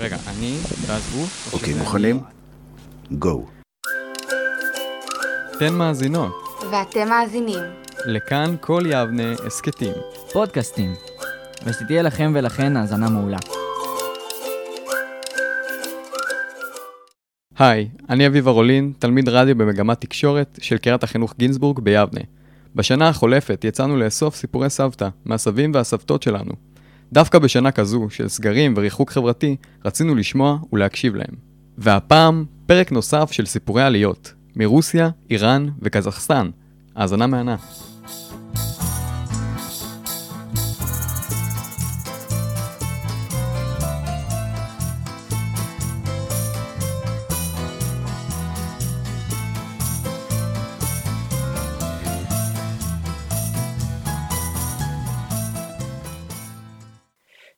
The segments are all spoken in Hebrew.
רגע, אני, ואז הוא. או אוקיי, מוכנים? גו. אתן מאזינות. ואתם מאזינים. לכאן כל יבנה הסכתים. פודקאסטים. ושתהיה לכם ולכן האזנה מעולה. היי, אני אביב ארולין, תלמיד רדיו במגמת תקשורת של קריית החינוך גינזבורג ביבנה. בשנה החולפת יצאנו לאסוף סיפורי סבתא מהסבים והסבתות שלנו. דווקא בשנה כזו של סגרים וריחוק חברתי, רצינו לשמוע ולהקשיב להם. והפעם, פרק נוסף של סיפורי עליות, מרוסיה, איראן וקזחסטן. האזנה מהנה.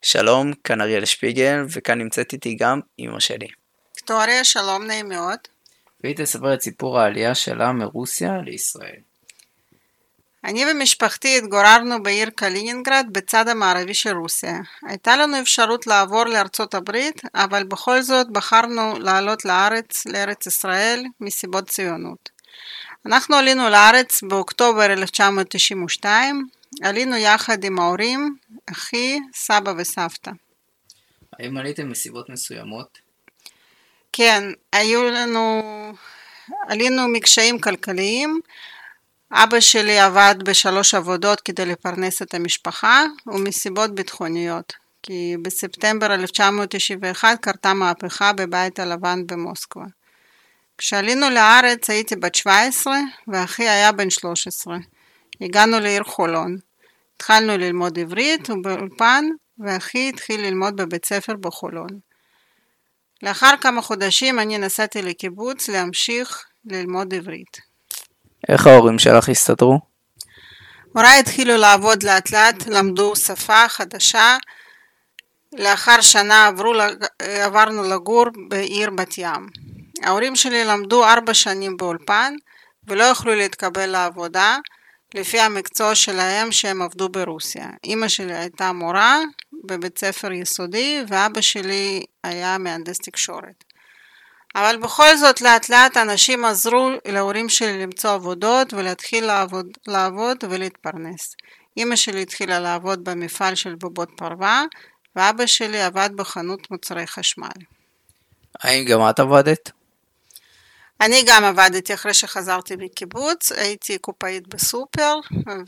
שלום, כאן אריאל שפיגל, וכאן נמצאת איתי גם אמא שלי. ויקטוריה, שלום, נעים מאוד. והיא תספר את סיפור העלייה שלה מרוסיה לישראל. אני ומשפחתי התגוררנו בעיר קלינינגרד בצד המערבי של רוסיה. הייתה לנו אפשרות לעבור לארצות הברית, אבל בכל זאת בחרנו לעלות לארץ, לארץ ישראל, מסיבות ציוניות. אנחנו עלינו לארץ באוקטובר 1992, עלינו יחד עם ההורים, אחי, סבא וסבתא. האם עליתם מסיבות מסוימות? כן, היו לנו, עלינו מקשיים כלכליים. אבא שלי עבד בשלוש עבודות כדי לפרנס את המשפחה, ומסיבות ביטחוניות, כי בספטמבר 1991 קרתה מהפכה בבית הלבן במוסקבה. כשעלינו לארץ הייתי בת 17 ואחי היה בן 13. הגענו לעיר חולון. התחלנו ללמוד עברית ובאולפן, ואחי התחיל ללמוד בבית ספר בחולון. לאחר כמה חודשים אני נסעתי לקיבוץ להמשיך ללמוד עברית. איך ההורים שלך הסתדרו? הוריי התחילו לעבוד לאט לאט, למדו שפה חדשה. לאחר שנה עברו, עברנו לגור בעיר בת ים. ההורים שלי למדו ארבע שנים באולפן ולא יכלו להתקבל לעבודה לפי המקצוע שלהם שהם עבדו ברוסיה. אימא שלי הייתה מורה בבית ספר יסודי ואבא שלי היה מהנדס תקשורת. אבל בכל זאת לאט לאט אנשים עזרו להורים שלי למצוא עבודות ולהתחיל לעבוד, לעבוד ולהתפרנס. אמא שלי התחילה לעבוד במפעל של בובות פרווה ואבא שלי עבד בחנות מוצרי חשמל. האם גם את עבדת? אני גם עבדתי אחרי שחזרתי מקיבוץ, הייתי קופאית בסופר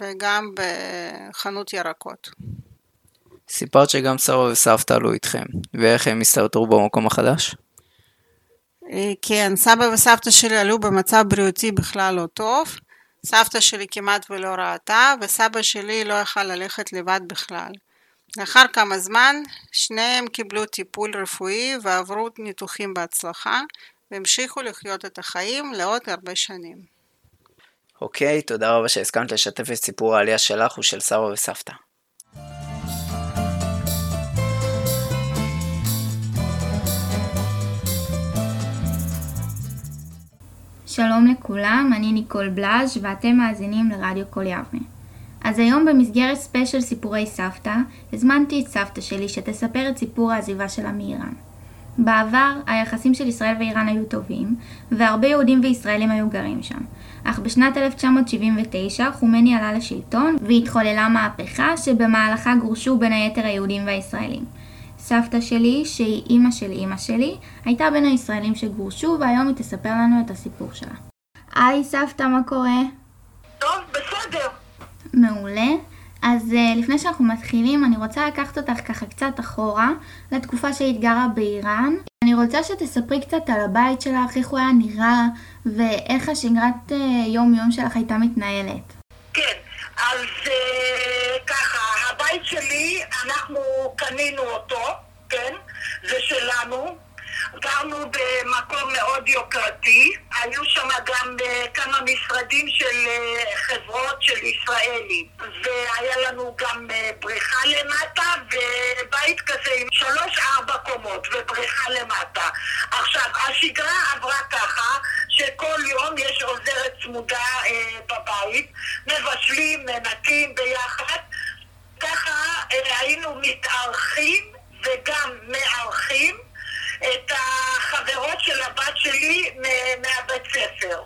וגם בחנות ירקות. סיפרת שגם סבא וסבתא עלו איתכם, ואיך הם הסתדרו במקום החדש? כן, סבא וסבתא שלי עלו במצב בריאותי בכלל לא טוב. סבתא שלי כמעט ולא ראתה, וסבא שלי לא יכל ללכת לבד בכלל. לאחר כמה זמן, שניהם קיבלו טיפול רפואי ועברו ניתוחים בהצלחה, והמשיכו לחיות את החיים לעוד הרבה שנים. אוקיי, תודה רבה שהסכמת לשתף את סיפור העלייה שלך ושל סבא וסבתא. שלום לכולם, אני ניקול בלאז' ואתם מאזינים לרדיו כל יבנה. אז היום במסגרת ספיישל סיפורי סבתא, הזמנתי את סבתא שלי שתספר את סיפור העזיבה שלה מאיראן. בעבר היחסים של ישראל ואיראן היו טובים, והרבה יהודים וישראלים היו גרים שם. אך בשנת 1979 חומני עלה לשלטון והתחוללה מהפכה שבמהלכה גורשו בין היתר היהודים והישראלים. סבתא שלי, שהיא אימא של אימא שלי, הייתה בין הישראלים שגורשו והיום היא תספר לנו את הסיפור שלה. היי סבתא, מה קורה? טוב, בסדר. מעולה. אז uh, לפני שאנחנו מתחילים, אני רוצה לקחת אותך ככה קצת אחורה, לתקופה שהיית גרה באיראן. אני רוצה שתספרי קצת על הבית שלך, איך הוא היה נראה, ואיך השגרת uh, יום-יום שלך הייתה מתנהלת. כן, אז uh, ככה, הבית שלי, אנחנו קנינו אותו, כן? זה שלנו. גרנו במקום מאוד יוקרתי, היו שם גם uh, כמה משרדים של uh, חברות של ישראלים. והיה לנו גם uh, בריכה למטה ובית כזה עם שלוש-ארבע קומות ובריכה למטה. עכשיו, השגרה עברה ככה שכל יום יש עוזרת צמודה uh, בבית, מבשלים, מנקים ביחד, ככה uh, היינו מתארחים וגם מארחים שלי מ- מהבית ספר.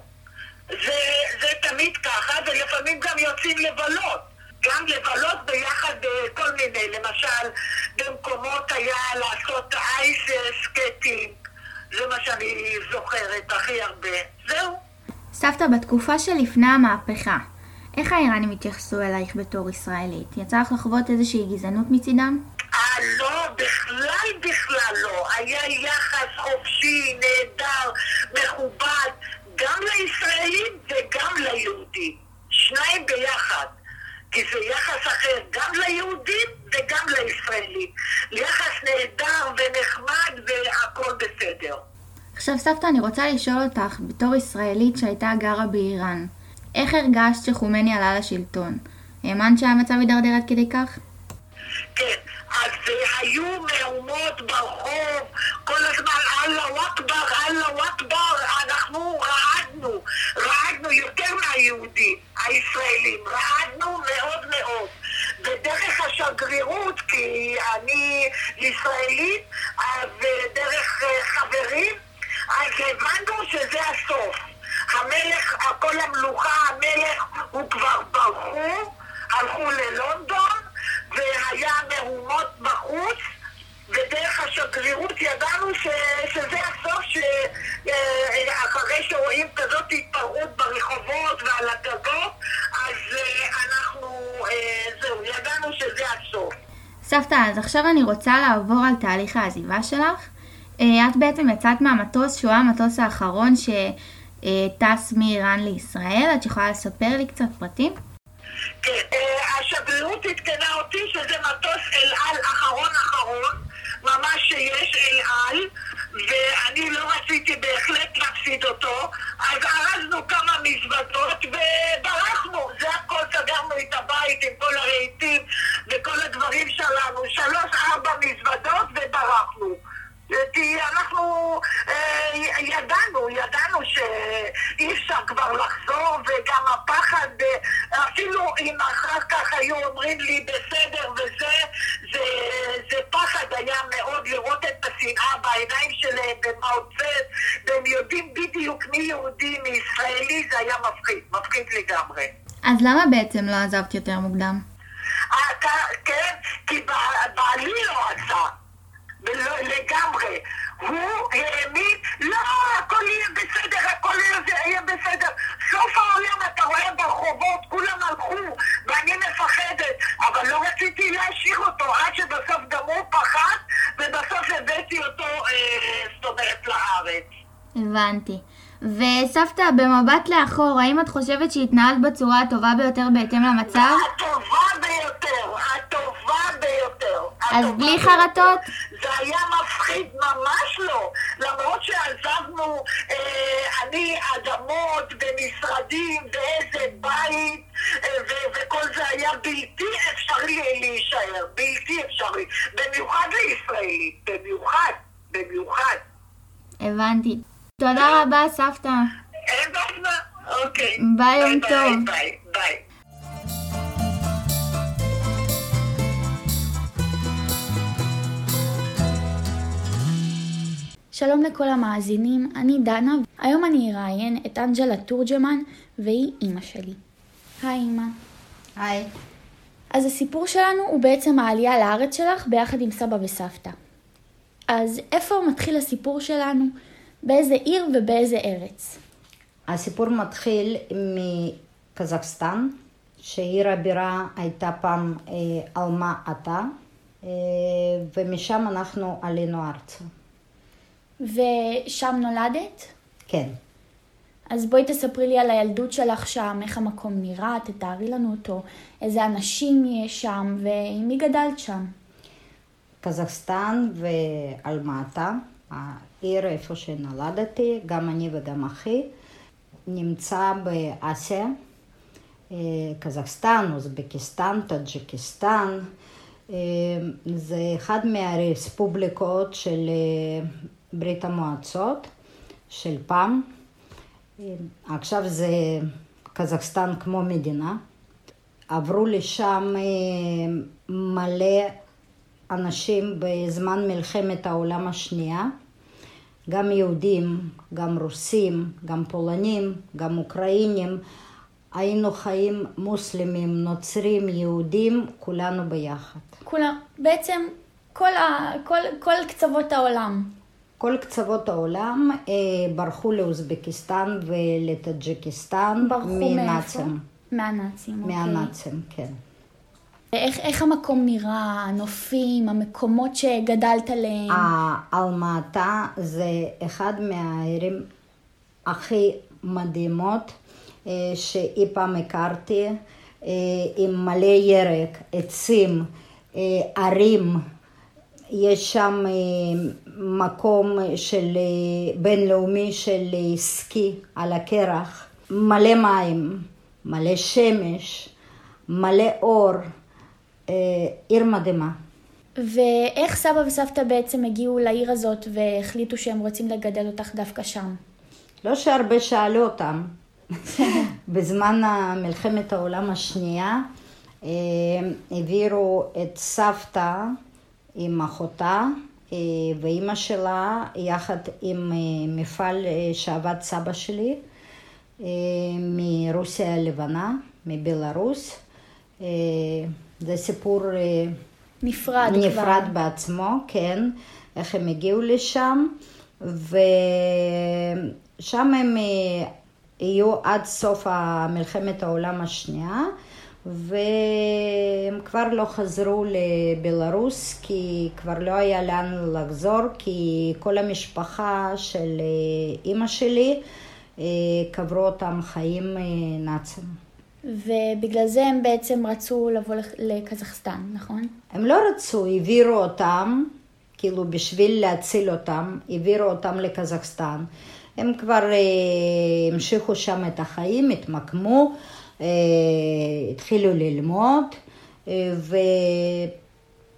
זה, זה תמיד ככה, ולפעמים גם יוצאים לבלות. גם לבלות ביחד אה, כל מיני, למשל, במקומות היה לעשות ice אה, skating, זה מה שאני זוכרת הכי הרבה. זהו. סבתא, בתקופה שלפני המהפכה, איך האיראנים התייחסו אלייך בתור ישראלית? יצא לך לחוות איזושהי גזענות מצידם? אה, לא, בכלל בכלל. היה יחס חופשי, נהדר, מכובד, גם לישראלים וגם ליהודים. שניים ביחד. כי זה יחס אחר גם ליהודים וגם לישראלים. יחס נהדר ונחמד והכל בסדר. עכשיו סבתא, אני רוצה לשאול אותך, בתור ישראלית שהייתה גרה באיראן, איך הרגשת שחומני עלה לשלטון? האמנת שהמצב יידרדר עד כדי כך? כן, אז אה, היו מהומות ברחוב, כל הזמן אללהו אכבר, אללהו אכבר, אנחנו רעדנו, רעדנו יותר מהיהודים, הישראלים, רעדנו מאוד מאוד. ודרך השגרירות, כי אני ישראלית, אז אה, דרך אה, חברים, אז הבנו שזה הסוף. המלך, כל המלוכה, המלך, הוא כבר ברחו, הלכו ללונדון, בחוץ, ודרך השגרירות ידענו ש, שזה הסוף, שאחרי שרואים כזאת התפרעות ברחובות ועל הגגות, אז אה, אנחנו, אה, זהו, ידענו שזה הסוף. סבתא, אז עכשיו אני רוצה לעבור על תהליך העזיבה שלך. אה, את בעצם יצאת מהמטוס שהוא המטוס האחרון שטס מאיראן לישראל. את יכולה לספר לי קצת פרטים? אה, השגרירות עדכנה אותי שזה מטוס אל על אחרון אחרון, ממש שיש אל על, ואני לא רציתי בהחלט להפסיד אותו, אז ארזנו כמה מזוודות וברחנו, זה הכל, סגרנו את הבית עם כל הרהיטים וכל הדברים שלנו, שלוש ארבע מזוודות וברחנו. כי אנחנו אה, ידענו, ידענו שאי אפשר כבר לחזור וגם הפחד, אה, אפילו אם אחר כך היו אומרים לי בסדר וזה, זה, זה פחד היה מאוד לראות את השנאה בעיניים שלהם ומה עוצר, והם יודעים בדיוק מי יהודי מישראלי, זה היה מפחיד, מפחיד לגמרי. אז למה בעצם לא עזבת יותר מוקדם? אה, כ- כן, כי בע- בעלי לא עשה. לגמרי. הוא האמין, לא, הכל יהיה בסדר, הכל יהיה בסדר. סוף העולם אתה רואה ברחובות, כולם הלכו, ואני מפחדת, אבל לא רציתי להשאיר אותו, עד שבסוף גם הוא פחד, ובסוף הבאתי אותו, אה, זאת אומרת, לארץ. הבנתי. וסבתא, במבט לאחור, האם את חושבת שהתנהלת בצורה הטובה ביותר בהתאם למצב? הטובה ביותר, הטובה ביותר. אז הטובה בלי. חרטות? זה היה מפחיד, ממש לא. למרות שעזבנו, אה, אני, אדמות ומשרדים ואיזה בית, אה, ו- וכל זה היה בלתי אפשרי להישאר, בלתי אפשרי. במיוחד לישראלים, במיוחד, במיוחד. הבנתי. תודה רבה, סבתא. אין בעיה, אוקיי. ביי, יום טוב. ביי, ביי. שלום לכל המאזינים, אני דנה. היום אני אראיין את אנג'לה תורג'מן, והיא אימא שלי. היי אימא. היי. אז הסיפור שלנו הוא בעצם העלייה לארץ שלך ביחד עם סבא וסבתא. אז איפה מתחיל הסיפור שלנו? באיזה עיר ובאיזה ארץ? הסיפור מתחיל מקזחסטן, שעיר הבירה הייתה פעם אה, עלמה עטה, אה, ומשם אנחנו עלינו ארצה. ושם נולדת? כן. אז בואי תספרי לי על הילדות שלך שם, איך המקום נראה, תתארי לנו אותו, איזה אנשים יש שם, ועם מי גדלת שם. קזחסטן ואלמטה, העיר איפה שנולדתי, גם אני וגם אחי, נמצא באסיה, קזחסטן, אוזבקיסטן, טאג'יקיסטן, זה אחד מהרספובליקות של ברית המועצות של פעם. עכשיו זה קזחסטן כמו מדינה. עברו לשם מלא אנשים בזמן מלחמת העולם השנייה. גם יהודים, גם רוסים, גם פולנים, גם אוקראינים. היינו חיים מוסלמים, נוצרים, יהודים, כולנו ביחד. כולם, בעצם כל, ה, כל, כל קצוות העולם. כל קצוות העולם אה, ברחו לאוזבקיסטן ולטאג'יקיסטן ברחו מנאצים. מאיפה? מהנאצים, אוקיי. מהנאצים, כן. איך, איך המקום נראה, הנופים, המקומות שגדלת עליהם? אלמטה זה אחד מהערים הכי מדהימות אה, שאי פעם הכרתי, אה, עם מלא ירק, עצים, אה, ערים. יש שם מקום של בינלאומי של סקי על הקרח, מלא מים, מלא שמש, מלא אור, עיר מדהימה. ואיך סבא וסבתא בעצם הגיעו לעיר הזאת והחליטו שהם רוצים לגדל אותך דווקא שם? לא שהרבה שאלו אותם. בזמן מלחמת העולם השנייה העבירו את סבתא עם אחותה ואימא שלה יחד עם מפעל שעבד סבא שלי מרוסיה הלבנה, מבלארוס. זה סיפור נפרד, נפרד כבר. בעצמו, כן, איך הם הגיעו לשם, ושם הם יהיו עד סוף מלחמת העולם השנייה, והם כבר לא חזרו לבלארוס, כי כבר לא היה לאן לחזור, כי כל המשפחה של אימא שלי קברו אותם חיים נאצים. ובגלל זה הם בעצם רצו לבוא לקזחסטן, נכון? הם לא רצו, העבירו אותם, כאילו בשביל להציל אותם, העבירו אותם לקזחסטן. הם כבר אה, המשיכו שם את החיים, התמקמו, אה, התחילו ללמוד, אה,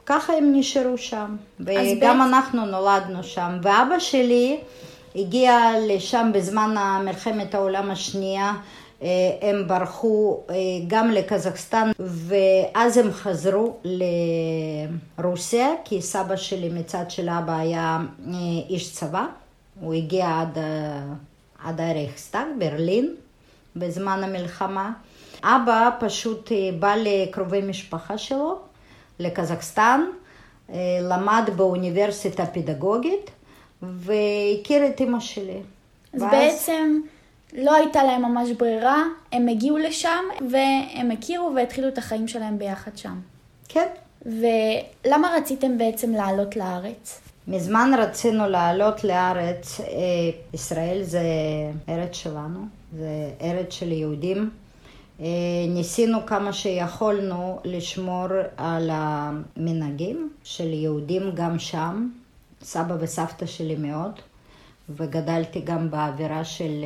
וככה הם נשארו שם. וגם בעצם... אנחנו נולדנו שם. ואבא שלי הגיע לשם בזמן מלחמת העולם השנייה. הם ברחו גם לקזחסטן ואז הם חזרו לרוסיה כי סבא שלי מצד של אבא היה איש צבא הוא הגיע עד, עד הרייכסטאג, ברלין, בזמן המלחמה. אבא פשוט בא לקרובי משפחה שלו, לקזחסטן, למד באוניברסיטה פדגוגית והכיר את אמא שלי. אז ואז... בעצם לא הייתה להם ממש ברירה, הם הגיעו לשם והם הכירו והתחילו את החיים שלהם ביחד שם. כן. ולמה רציתם בעצם לעלות לארץ? מזמן רצינו לעלות לארץ, ישראל זה ארץ שלנו, זה ארץ של יהודים. ניסינו כמה שיכולנו לשמור על המנהגים של יהודים גם שם, סבא וסבתא שלי מאוד, וגדלתי גם באווירה של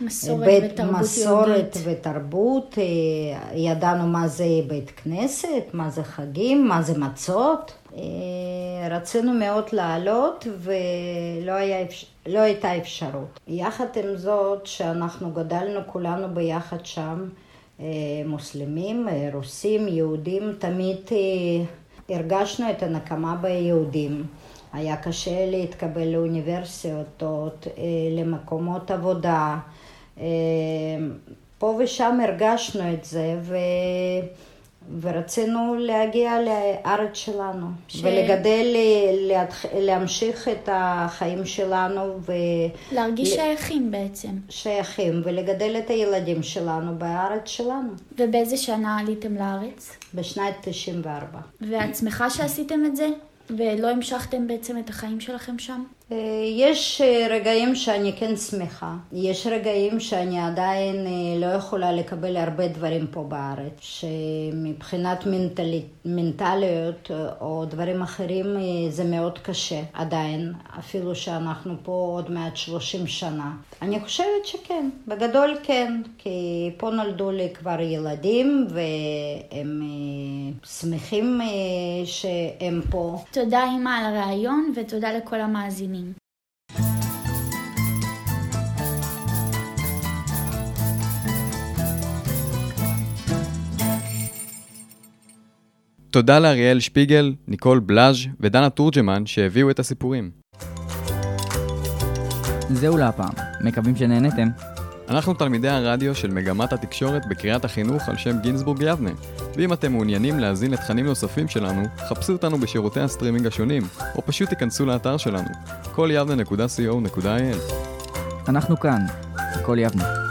מסורת בית, ותרבות מסורת יהודית. ותרבות, ידענו מה זה בית כנסת, מה זה חגים, מה זה מצות. רצינו מאוד לעלות ולא היה, לא הייתה אפשרות. יחד עם זאת שאנחנו גדלנו כולנו ביחד שם, מוסלמים, רוסים, יהודים, תמיד הרגשנו את הנקמה ביהודים. היה קשה להתקבל לאוניברסיטאות, למקומות עבודה. פה ושם הרגשנו את זה, ו... ורצינו להגיע לארץ שלנו, ש... ולגדל, להמשיך את החיים שלנו. ו... להרגיש ל... שייכים בעצם. שייכים, ולגדל את הילדים שלנו בארץ שלנו. ובאיזה שנה עליתם לארץ? בשנת 94. ואת שמחה שעשיתם את זה? ולא המשכתם בעצם את החיים שלכם שם? יש רגעים שאני כן שמחה. יש רגעים שאני עדיין לא יכולה לקבל הרבה דברים פה בארץ, שמבחינת מנטלי, מנטליות או דברים אחרים זה מאוד קשה עדיין, אפילו שאנחנו פה עוד מעט 30 שנה. אני חושבת שכן, בגדול כן, כי פה נולדו לי כבר ילדים והם שמחים שהם פה. תודה אימא על הרעיון ותודה לכל המאזינים. תודה לאריאל שפיגל, ניקול בלאז' ודנה תורג'מן שהביאו את הסיפורים. זהו להפעם, מקווים שנהנתם. אנחנו תלמידי הרדיו של מגמת התקשורת בקריית החינוך על שם גינזבורג יבנה. ואם אתם מעוניינים להאזין לתכנים נוספים שלנו, חפשו אותנו בשירותי הסטרימינג השונים, או פשוט תיכנסו לאתר שלנו, קול יבנה.co.il. אנחנו כאן, קול יבנה.